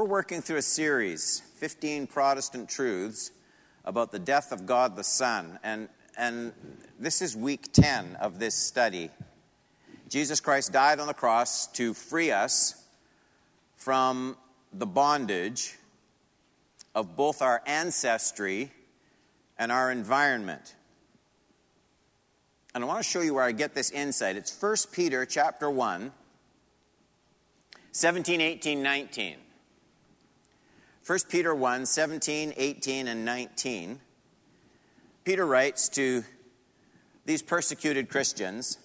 We're working through a series, 15 Protestant truths about the death of God the Son. And, and this is week 10 of this study. Jesus Christ died on the cross to free us from the bondage of both our ancestry and our environment. And I want to show you where I get this insight. It's 1 Peter chapter 1, 17, 18, 19. 1 Peter 1, 17, 18, and 19. Peter writes to these persecuted Christians,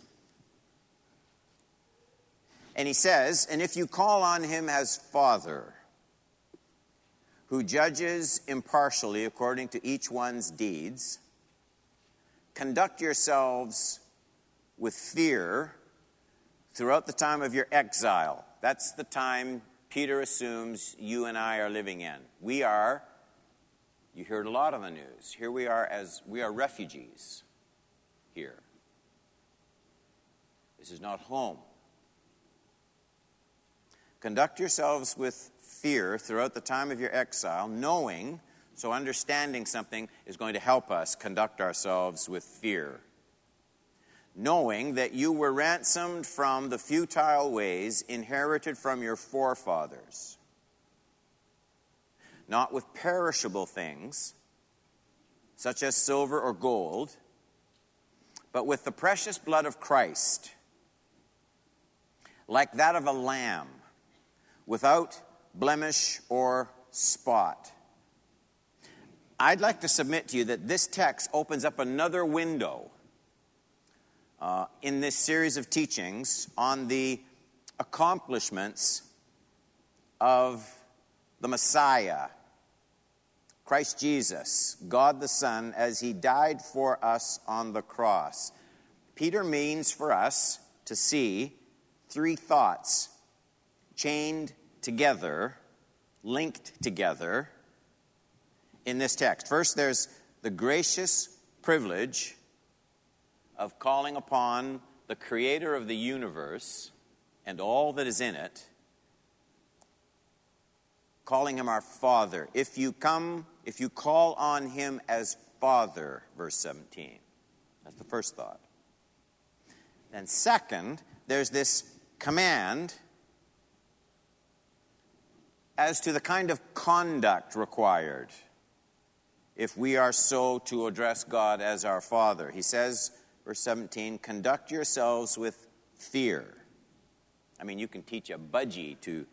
and he says, And if you call on him as Father, who judges impartially according to each one's deeds, conduct yourselves with fear throughout the time of your exile. That's the time Peter assumes you and I are living in. We are, you heard a lot on the news, here we are as we are refugees here. This is not home. Conduct yourselves with fear throughout the time of your exile, knowing, so understanding something is going to help us conduct ourselves with fear. Knowing that you were ransomed from the futile ways inherited from your forefathers, not with perishable things, such as silver or gold, but with the precious blood of Christ, like that of a lamb, without blemish, or spot. I'd like to submit to you that this text opens up another window uh, in this series of teachings on the accomplishments of the Messiah, Christ Jesus, God the Son, as he died for us on the cross. Peter means for us to see three thoughts chained together, linked together in this text. First, there's the gracious privilege of calling upon the creator of the universe and all that is in it, calling him our Father. If you come, if you call on him as Father, verse 17. That's the first thought. Then, second, there's this command as to the kind of conduct required if we are so to address God as our Father. He says, verse 17, conduct yourselves with fear. I mean, you can teach a budgie to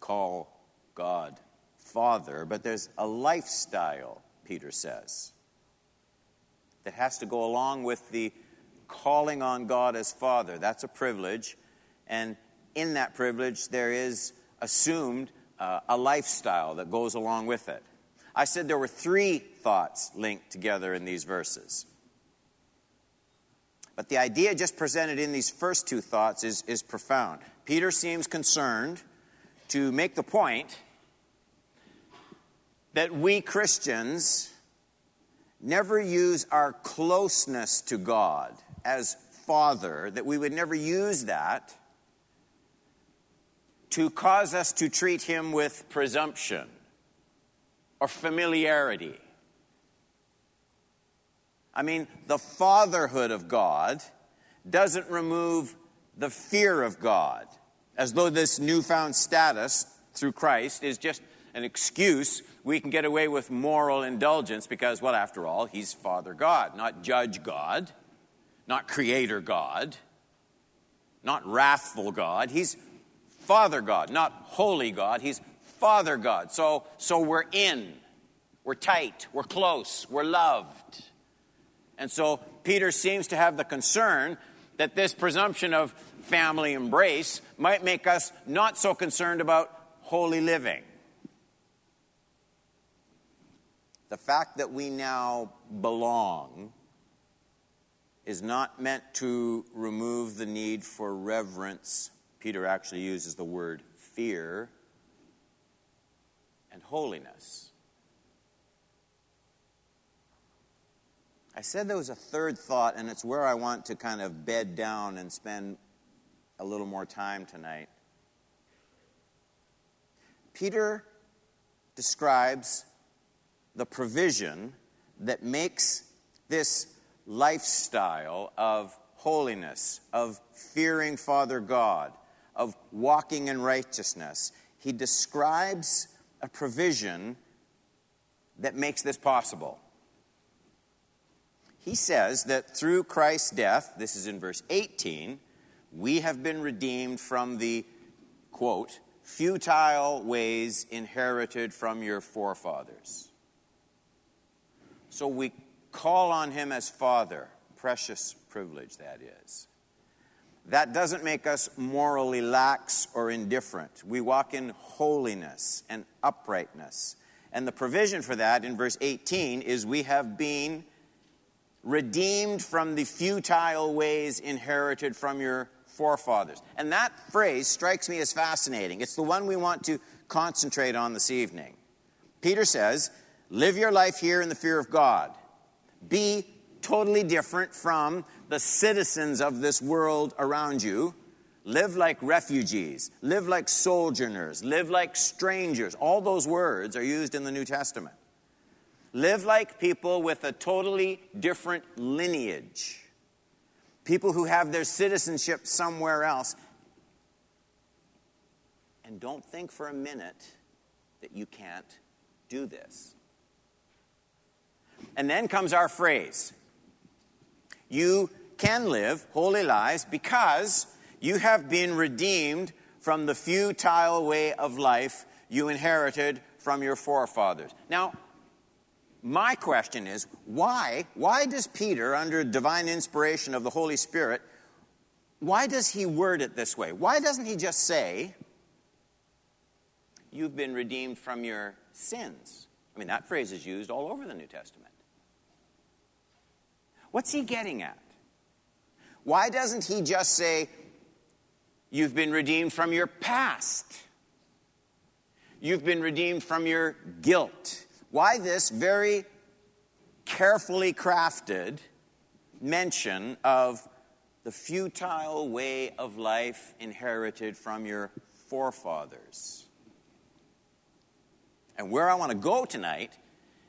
call God Father, but there's a lifestyle, Peter says, that has to go along with the calling on God as Father. That's a privilege, and in that privilege, there is assumed uh, a lifestyle that goes along with it. I said there were three thoughts linked together in these verses. But the idea just presented in these first two thoughts is, is profound. Peter seems concerned to make the point that we Christians never use our closeness to God as Father, that we would never use that to cause us to treat him with presumption or familiarity. I mean, the fatherhood of God doesn't remove the fear of God, as though this newfound status through Christ is just an excuse we can get away with moral indulgence because, well, after all, he's Father God, not Judge God, not Creator God, not wrathful God. He's Father God, not Holy God. He's Father God. So, so we're in, we're tight, we're close, we're loved. And so Peter seems to have the concern that this presumption of family embrace might make us not so concerned about holy living. The fact that we now belong is not meant to remove the need for reverence Peter actually uses the word fear and holiness. I said there was a third thought, and it's where I want to kind of bed down and spend a little more time tonight. Peter describes the provision that makes this lifestyle of holiness, of fearing Father God, of walking in righteousness. He describes a provision that makes this possible. He says that through Christ's death, this is in verse 18, we have been redeemed from the, quote, futile ways inherited from your forefathers. So we call on him as Father. Precious privilege that is. That doesn't make us morally lax or indifferent. We walk in holiness and uprightness. And the provision for that in verse 18 is we have been redeemed from the futile ways inherited from your forefathers. And that phrase strikes me as fascinating. It's the one we want to concentrate on this evening. Peter says, Live your life here in the fear of God. Be totally different from the citizens of this world around you. Live like refugees, live like sojourners, live like strangers. All those words are used in the New Testament. Live like people with a totally different lineage, people who have their citizenship somewhere else. And don't think for a minute that you can't do this. And then comes our phrase you can live holy lives because you have been redeemed from the futile way of life you inherited from your forefathers. Now, my question is why why does Peter under divine inspiration of the Holy Spirit why does he word it this way? Why doesn't he just say you've been redeemed from your sins? I mean that phrase is used all over the New Testament. What's he getting at? Why doesn't he just say, You've been redeemed from your past? You've been redeemed from your guilt. Why this very carefully crafted mention of the futile way of life inherited from your forefathers? And where I want to go tonight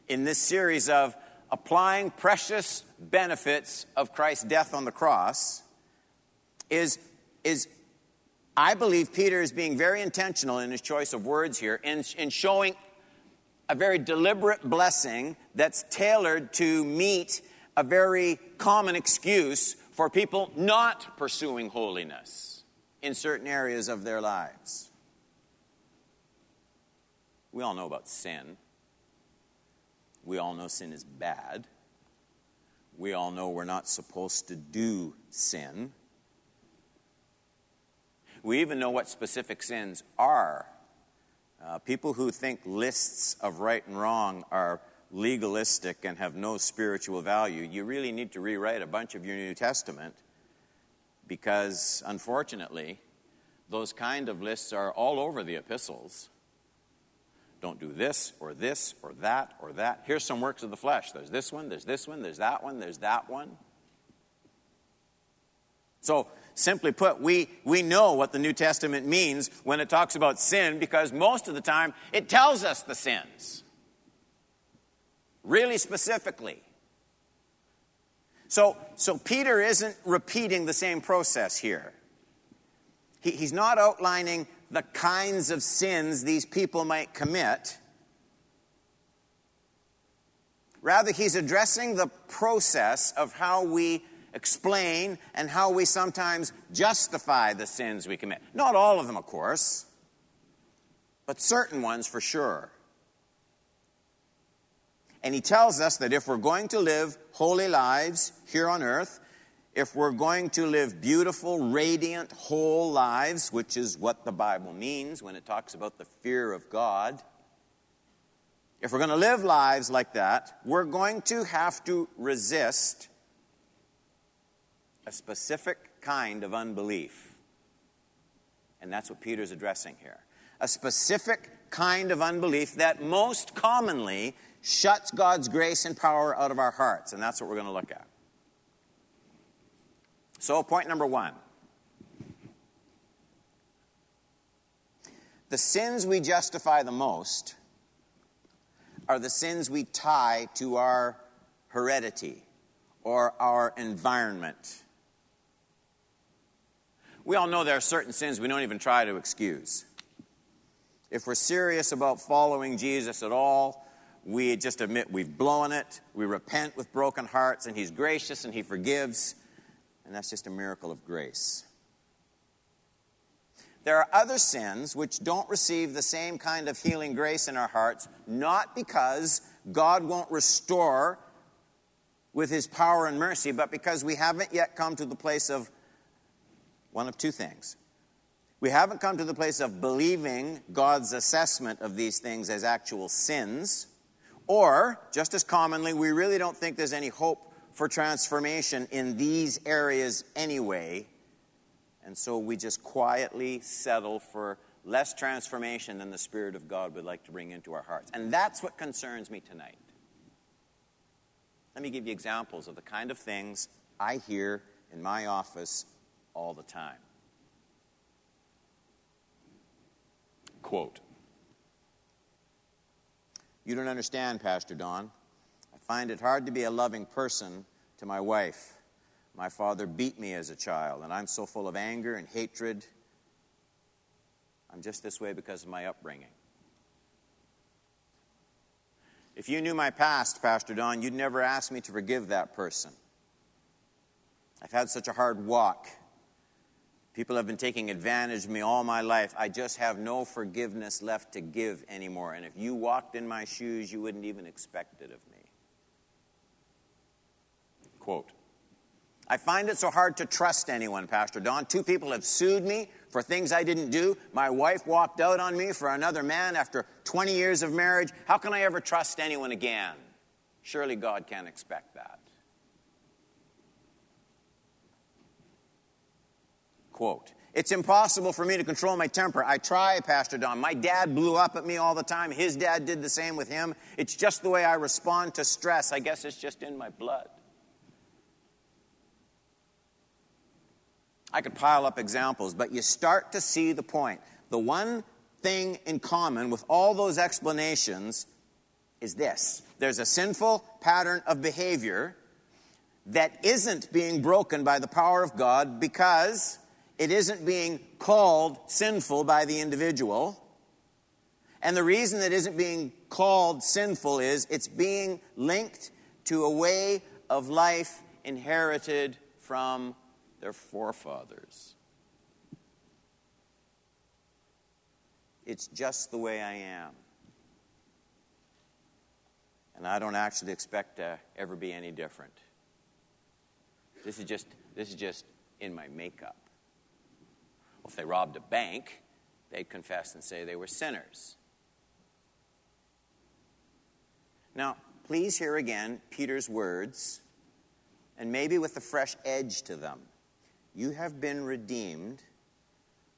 in this series of applying precious benefits of Christ's death on the cross is, is I believe Peter is being very intentional in his choice of words here in, in showing a very deliberate blessing that's tailored to meet a very common excuse for people not pursuing holiness in certain areas of their lives. We all know about sin. We all know sin is bad. We all know we're not supposed to do sin. We even know what specific sins are. Uh, people who think lists of right and wrong are legalistic and have no spiritual value, you really need to rewrite a bunch of your New Testament because, unfortunately, those kind of lists are all over the epistles. Don't do this or this or that or that. Here's some works of the flesh. There's this one, there's this one, there's that one, there's that one. So, simply put, we, we know what the New Testament means when it talks about sin because most of the time it tells us the sins. Really specifically. So, so Peter isn't repeating the same process here. He, he's not outlining the kinds of sins these people might commit. Rather, he's addressing the process of how we explain and how we sometimes justify the sins we commit. Not all of them, of course, but certain ones for sure. And he tells us that if we're going to live holy lives here on earth, if we're going to live beautiful, radiant, whole lives, which is what the Bible means when it talks about the fear of God, if we're going to live lives like that, we're going to have to resist a specific kind of unbelief. And that's what Peter's addressing here. A specific kind of unbelief that most commonly shuts God's grace and power out of our hearts. And that's what we're going to look at. So, point number one the sins we justify the most are the sins we tie to our heredity or our environment. We all know there are certain sins we don't even try to excuse. If we're serious about following Jesus at all, we just admit we've blown it, we repent with broken hearts, and He's gracious and He forgives, and that's just a miracle of grace. There are other sins which don't receive the same kind of healing grace in our hearts, not because God won't restore with His power and mercy, but because we haven't yet come to the place of one of two things. We haven't come to the place of believing God's assessment of these things as actual sins, or, just as commonly, we really don't think there's any hope for transformation in these areas anyway, and so we just quietly settle for less transformation than the Spirit of God would like to bring into our hearts. And that's what concerns me tonight. Let me give you examples of the kind of things I hear in my office all the time. Quote You don't understand, Pastor Don. I find it hard to be a loving person to my wife. My father beat me as a child, and I'm so full of anger and hatred. I'm just this way because of my upbringing. If you knew my past, Pastor Don, you'd never ask me to forgive that person. I've had such a hard walk. People have been taking advantage of me all my life. I just have no forgiveness left to give anymore. And if you walked in my shoes, you wouldn't even expect it of me. Quote I find it so hard to trust anyone, Pastor Don. Two people have sued me for things I didn't do. My wife walked out on me for another man after 20 years of marriage. How can I ever trust anyone again? Surely God can't expect that. Quote It's impossible for me to control my temper. I try, Pastor Don. My dad blew up at me all the time. His dad did the same with him. It's just the way I respond to stress. I guess it's just in my blood. I could pile up examples, but you start to see the point. The one thing in common with all those explanations is this there's a sinful pattern of behavior that isn't being broken by the power of God because it isn't being called sinful by the individual. And the reason it isn't being called sinful is it's being linked to a way of life inherited from their forefathers. It's just the way I am. And I don't actually expect to ever be any different. This is just, this is just in my makeup. If they robbed a bank, they'd confess and say they were sinners. Now, please hear again Peter's words, and maybe with a fresh edge to them. You have been redeemed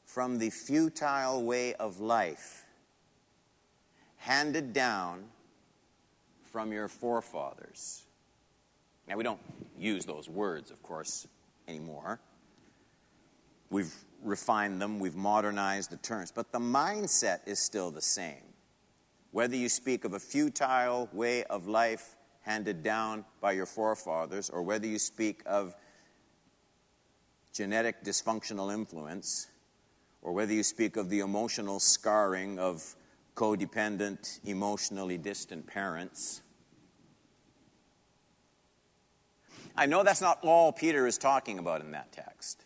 from the futile way of life handed down from your forefathers. Now, we don't use those words, of course, anymore. We've refined them, we've modernized the terms, but the mindset is still the same. Whether you speak of a futile way of life handed down by your forefathers, or whether you speak of genetic dysfunctional influence, or whether you speak of the emotional scarring of codependent, emotionally distant parents. I know that's not all Peter is talking about in that text,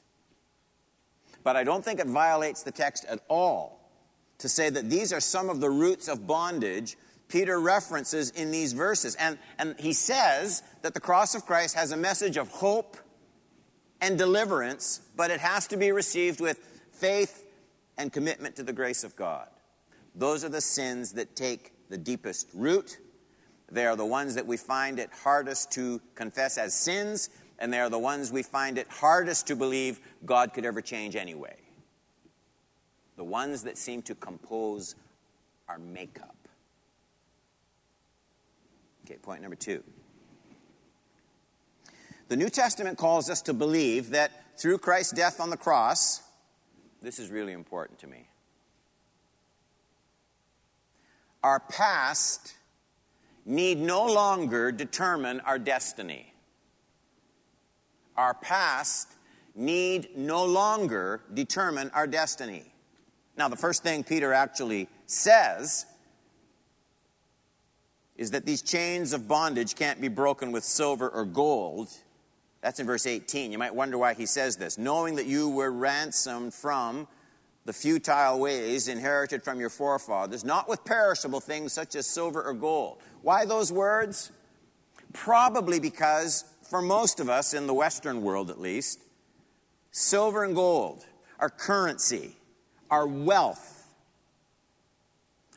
but I don't think it violates the text at all to say that these are some of the roots of bondage Peter references in these verses. And, and he says that the cross of Christ has a message of hope and deliverance, but it has to be received with faith and commitment to the grace of God. Those are the sins that take the deepest root. They are the ones that we find it hardest to confess as sins, and they are the ones we find it hardest to believe God could ever change anyway. The ones that seem to compose our makeup. Okay, point number two. The New Testament calls us to believe that through Christ's death on the cross, this is really important to me. our past need no longer determine our destiny. Our past need no longer determine our destiny. Now, the first thing Peter actually says is that these chains of bondage can't be broken with silver or gold. That's in verse 18. You might wonder why he says this. Knowing that you were ransomed from the futile ways inherited from your forefathers, not with perishable things such as silver or gold. Why those words? Probably because, for most of us in the Western world at least, silver and gold, our currency, our wealth,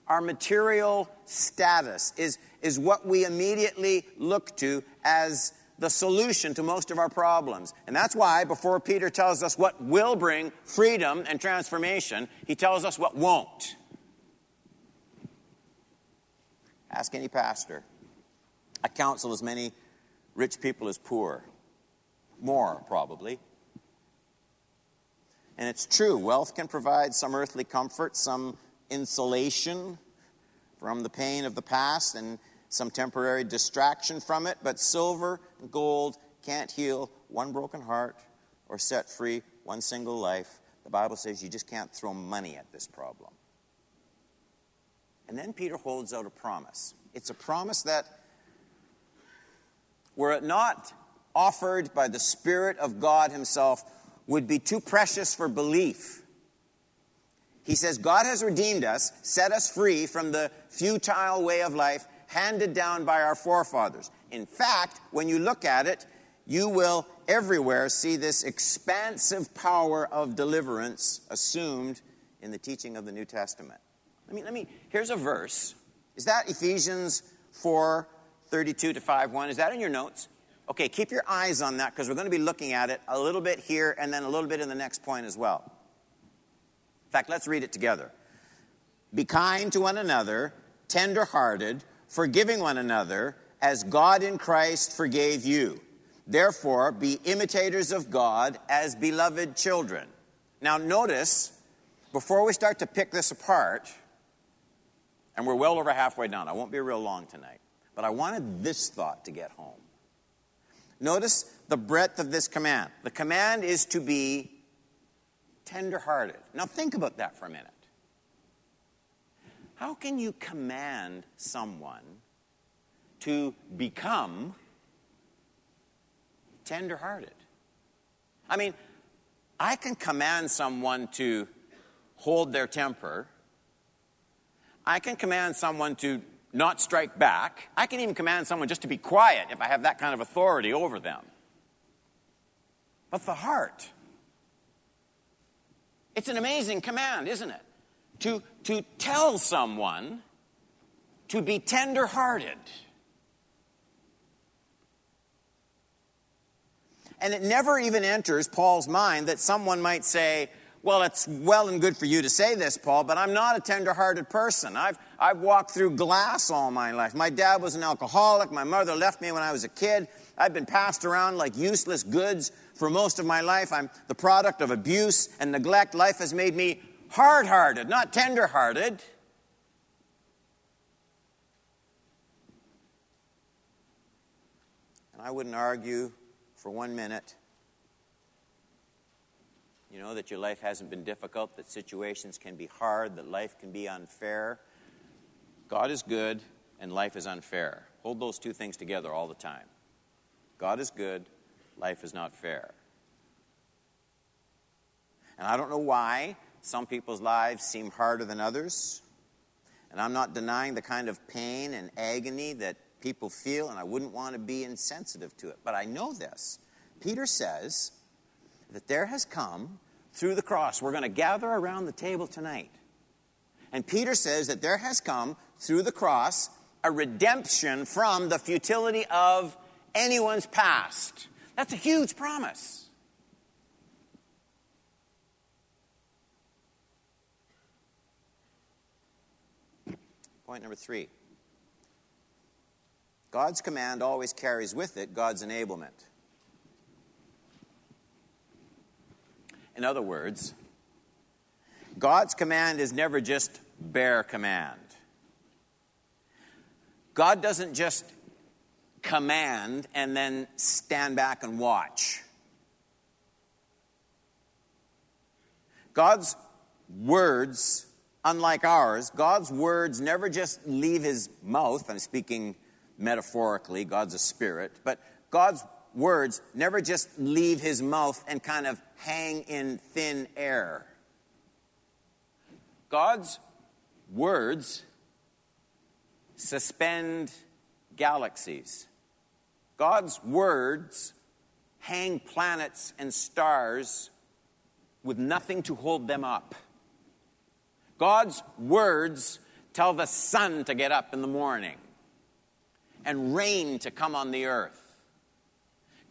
our material status is, is what we immediately look to as the solution to most of our problems. And that's why, before Peter tells us what will bring freedom and transformation, he tells us what won't. Ask any pastor. I counsel as many rich people as poor. More, probably. And it's true, wealth can provide some earthly comfort, some insulation from the pain of the past, and some temporary distraction from it, but silver and gold can't heal one broken heart or set free one single life. The Bible says you just can't throw money at this problem. And then Peter holds out a promise. It's a promise that, were it not offered by the Spirit of God Himself, would be too precious for belief. He says, God has redeemed us, set us free from the futile way of life handed down by our forefathers. In fact, when you look at it, you will everywhere see this expansive power of deliverance assumed in the teaching of the New Testament. Let me, let me, here's a verse. Is that Ephesians 4 32 to 5 1? Is that in your notes? Okay, keep your eyes on that because we're going to be looking at it a little bit here and then a little bit in the next point as well. In fact, let's read it together. Be kind to one another, tender hearted, forgiving one another, as God in Christ forgave you. Therefore, be imitators of God as beloved children. Now, notice, before we start to pick this apart, and we're well over halfway done, I won't be real long tonight, but I wanted this thought to get home. Notice the breadth of this command. The command is to be tenderhearted. Now, think about that for a minute. How can you command someone to become tenderhearted? I mean, I can command someone to hold their temper. I can command someone to not strike back. I can even command someone just to be quiet if I have that kind of authority over them. But the heart, it's an amazing command, isn't it? to, to tell someone to be tender hearted. And it never even enters Paul's mind that someone might say, well, it's well and good for you to say this, Paul, but I'm not a tender hearted person. I've, I've walked through glass all my life. My dad was an alcoholic. My mother left me when I was a kid. I've been passed around like useless goods for most of my life. I'm the product of abuse and neglect. Life has made me hard hearted, not tender hearted. And I wouldn't argue for one minute, you know, that your life hasn't been difficult, that situations can be hard, that life can be unfair. God is good and life is unfair. Hold those two things together all the time. God is good, life is not fair. And I don't know why some people's lives seem harder than others. And I'm not denying the kind of pain and agony that people feel, and I wouldn't want to be insensitive to it. But I know this. Peter says that there has come through the cross, we're going to gather around the table tonight. And Peter says that there has come through the cross a redemption from the futility of anyone's past. That's a huge promise. Point number three God's command always carries with it God's enablement. In other words, God's command is never just bare command. God doesn't just command and then stand back and watch. God's words, unlike ours, God's words never just leave his mouth. I'm speaking metaphorically, God's a spirit, but God's words never just leave his mouth and kind of hang in thin air. God's words suspend galaxies. God's words hang planets and stars with nothing to hold them up. God's words tell the sun to get up in the morning and rain to come on the earth.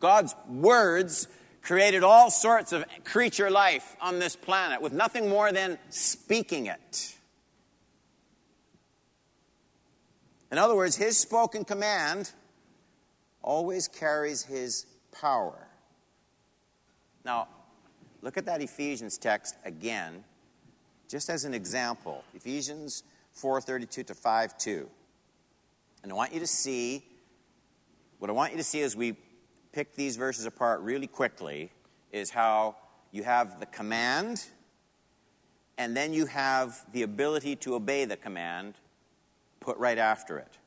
God's words created all sorts of creature life on this planet with nothing more than speaking it. In other words, his spoken command always carries his power. Now, look at that Ephesians text again, just as an example. Ephesians 4:32 to 5:2. And I want you to see what I want you to see as we pick these verses apart really quickly is how you have the command and then you have the ability to obey the command put right after it.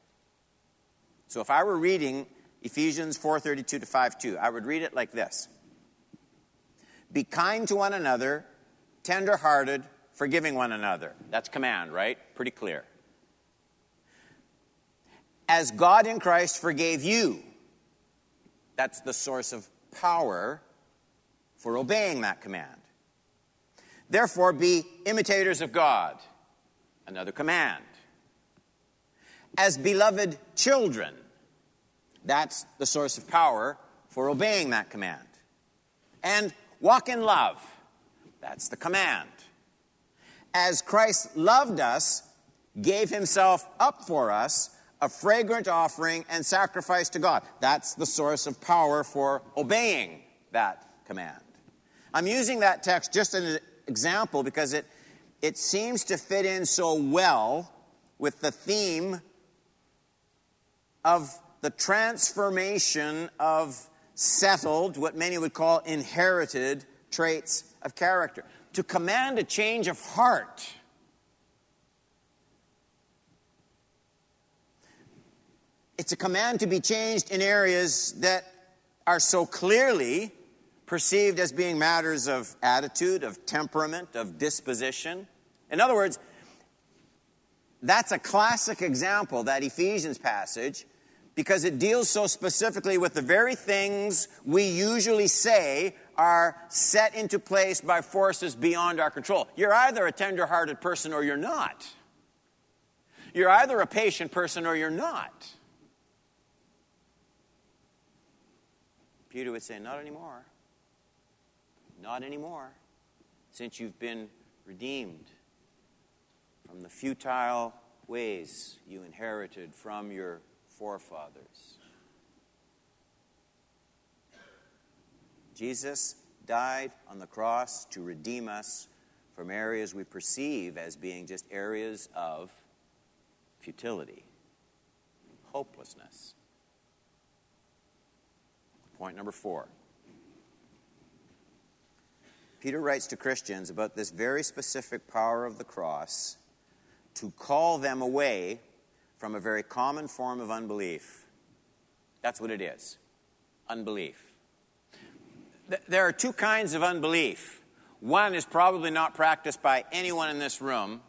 So if I were reading Ephesians 4:32 to 5:2, I would read it like this. Be kind to one another, tender-hearted, forgiving one another. That's command, right? Pretty clear. As God in Christ forgave you. That's the source of power for obeying that command. Therefore, be imitators of God. Another command as beloved children. That's the source of power for obeying that command. And walk in love. That's the command. As Christ loved us, gave himself up for us, a fragrant offering and sacrifice to God. That's the source of power for obeying that command. I'm using that text just as an example because it, it seems to fit in so well with the theme of the transformation of settled, what many would call inherited traits of character. To command a change of heart. It's a command to be changed in areas that are so clearly perceived as being matters of attitude, of temperament, of disposition. In other words, that's a classic example, that Ephesians passage, because it deals so specifically with the very things we usually say are set into place by forces beyond our control. You're either a tender hearted person or you're not. You're either a patient person or you're not. Peter would say, Not anymore. Not anymore. Since you've been redeemed from the futile ways you inherited from your forefathers. Jesus died on the cross to redeem us from areas we perceive as being just areas of futility, hopelessness. Point number four. Peter writes to Christians about this very specific power of the cross to call them away from a very common form of unbelief. That's what it is unbelief. There are two kinds of unbelief. One is probably not practiced by anyone in this room,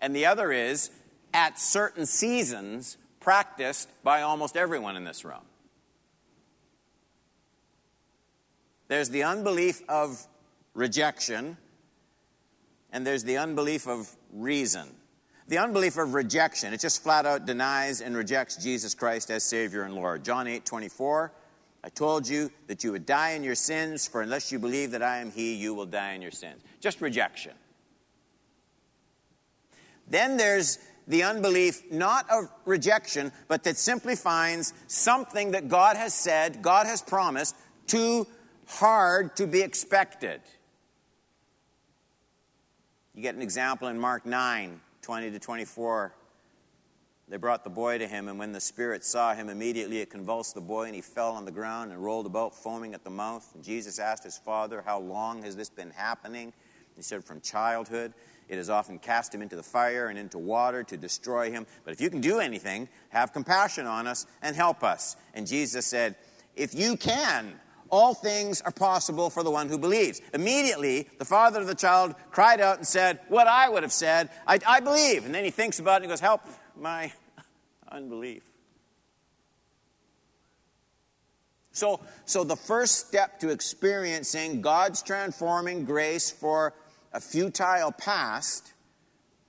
and the other is, at certain seasons, practiced by almost everyone in this room. There's the unbelief of rejection, and there's the unbelief of reason. The unbelief of rejection, it just flat out denies and rejects Jesus Christ as Savior and Lord. John 8 24, I told you that you would die in your sins, for unless you believe that I am He, you will die in your sins. Just rejection. Then there's the unbelief, not of rejection, but that simply finds something that God has said, God has promised, too hard to be expected. You get an example in Mark 9 20 to 24. They brought the boy to him, and when the spirit saw him, immediately it convulsed the boy, and he fell on the ground and rolled about, foaming at the mouth. And Jesus asked his father, How long has this been happening? He said, From childhood. It has often cast him into the fire and into water to destroy him. But if you can do anything, have compassion on us and help us. And Jesus said, If you can, all things are possible for the one who believes. Immediately, the father of the child cried out and said, What I would have said, I, I believe. And then he thinks about it and goes, Help my unbelief. So, so the first step to experiencing God's transforming grace for a futile past,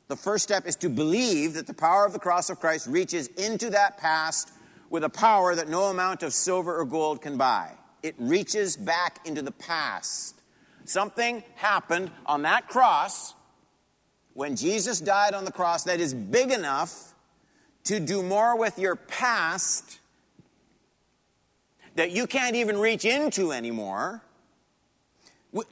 the first step is to believe that the power of the cross of Christ reaches into that past with a power that no amount of silver or gold can buy. It reaches back into the past. Something happened on that cross when Jesus died on the cross that is big enough to do more with your past that you can't even reach into anymore.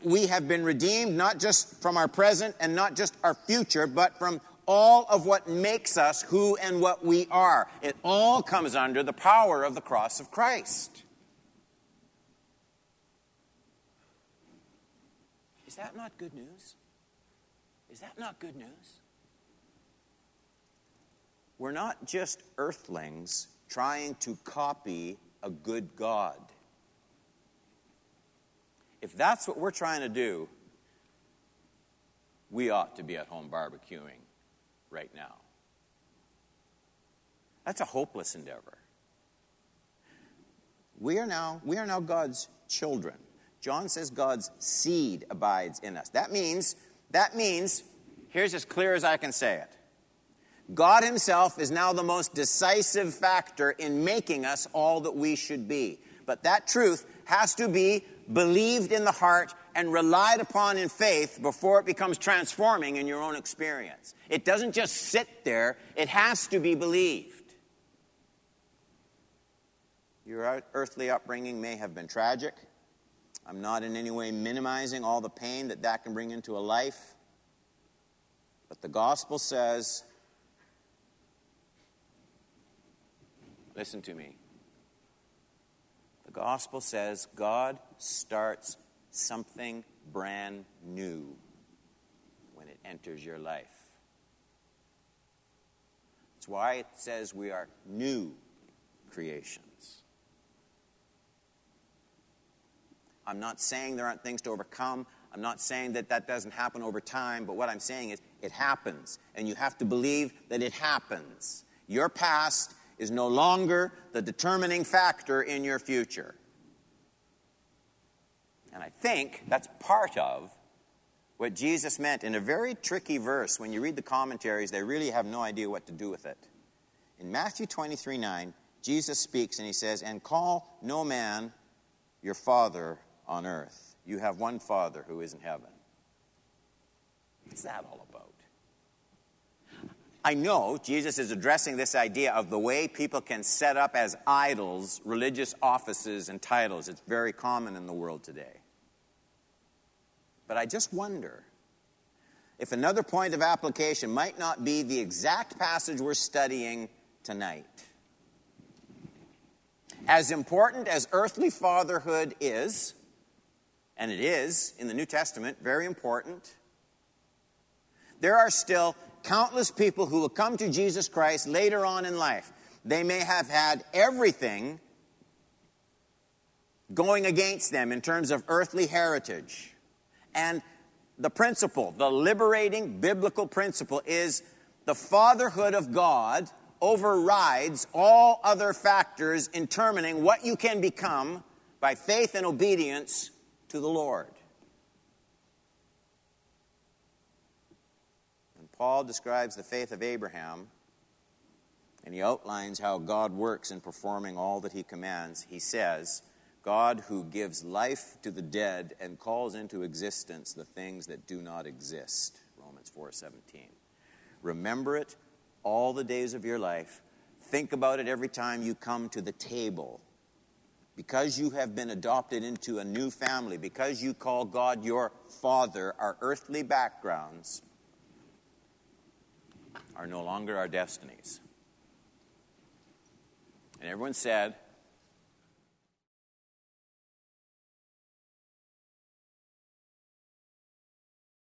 We have been redeemed not just from our present and not just our future, but from all of what makes us who and what we are. It all comes under the power of the cross of Christ. That not good news? Is that not good news? We're not just earthlings trying to copy a good God. If that's what we're trying to do, we ought to be at home barbecuing right now. That's a hopeless endeavor. We are now, we are now God's children. John says God's seed abides in us. That means, that means, here's as clear as I can say it. God Himself is now the most decisive factor in making us all that we should be. But that truth has to be believed in the heart and relied upon in faith before it becomes transforming in your own experience. It doesn't just sit there, it has to be believed. Your earthly upbringing may have been tragic. I'm not in any way minimizing all the pain that that can bring into a life. But the gospel says Listen to me. The gospel says God starts something brand new when it enters your life. That's why it says we are new creations. I'm not saying there aren't things to overcome. I'm not saying that that doesn't happen over time, but what I'm saying is it happens, and you have to believe that it happens. Your past is no longer the determining factor in your future. And I think that's part of what Jesus meant in a very tricky verse. When you read the commentaries, they really have no idea what to do with it. In Matthew 23 9, Jesus speaks and he says, And call no man your father on earth. You have one father who is in heaven. What's that all about? I know Jesus is addressing this idea of the way people can set up as idols religious offices and titles. It's very common in the world today. But I just wonder if another point of application might not be the exact passage we're studying tonight. As important as earthly fatherhood is, and it is in the New Testament, very important, there are still countless people who will come to Jesus Christ later on in life. They may have had everything going against them in terms of earthly heritage. And the principle, the liberating biblical principle, is the fatherhood of God overrides all other factors in determining what you can become by faith and obedience to the Lord. And Paul describes the faith of Abraham and he outlines how God works in performing all that he commands. He says, God who gives life to the dead and calls into existence the things that do not exist. Romans 4:17. Remember it all the days of your life. Think about it every time you come to the table because you have been adopted into a new family, because you call God your Father, our earthly backgrounds are no longer our destinies. And everyone said,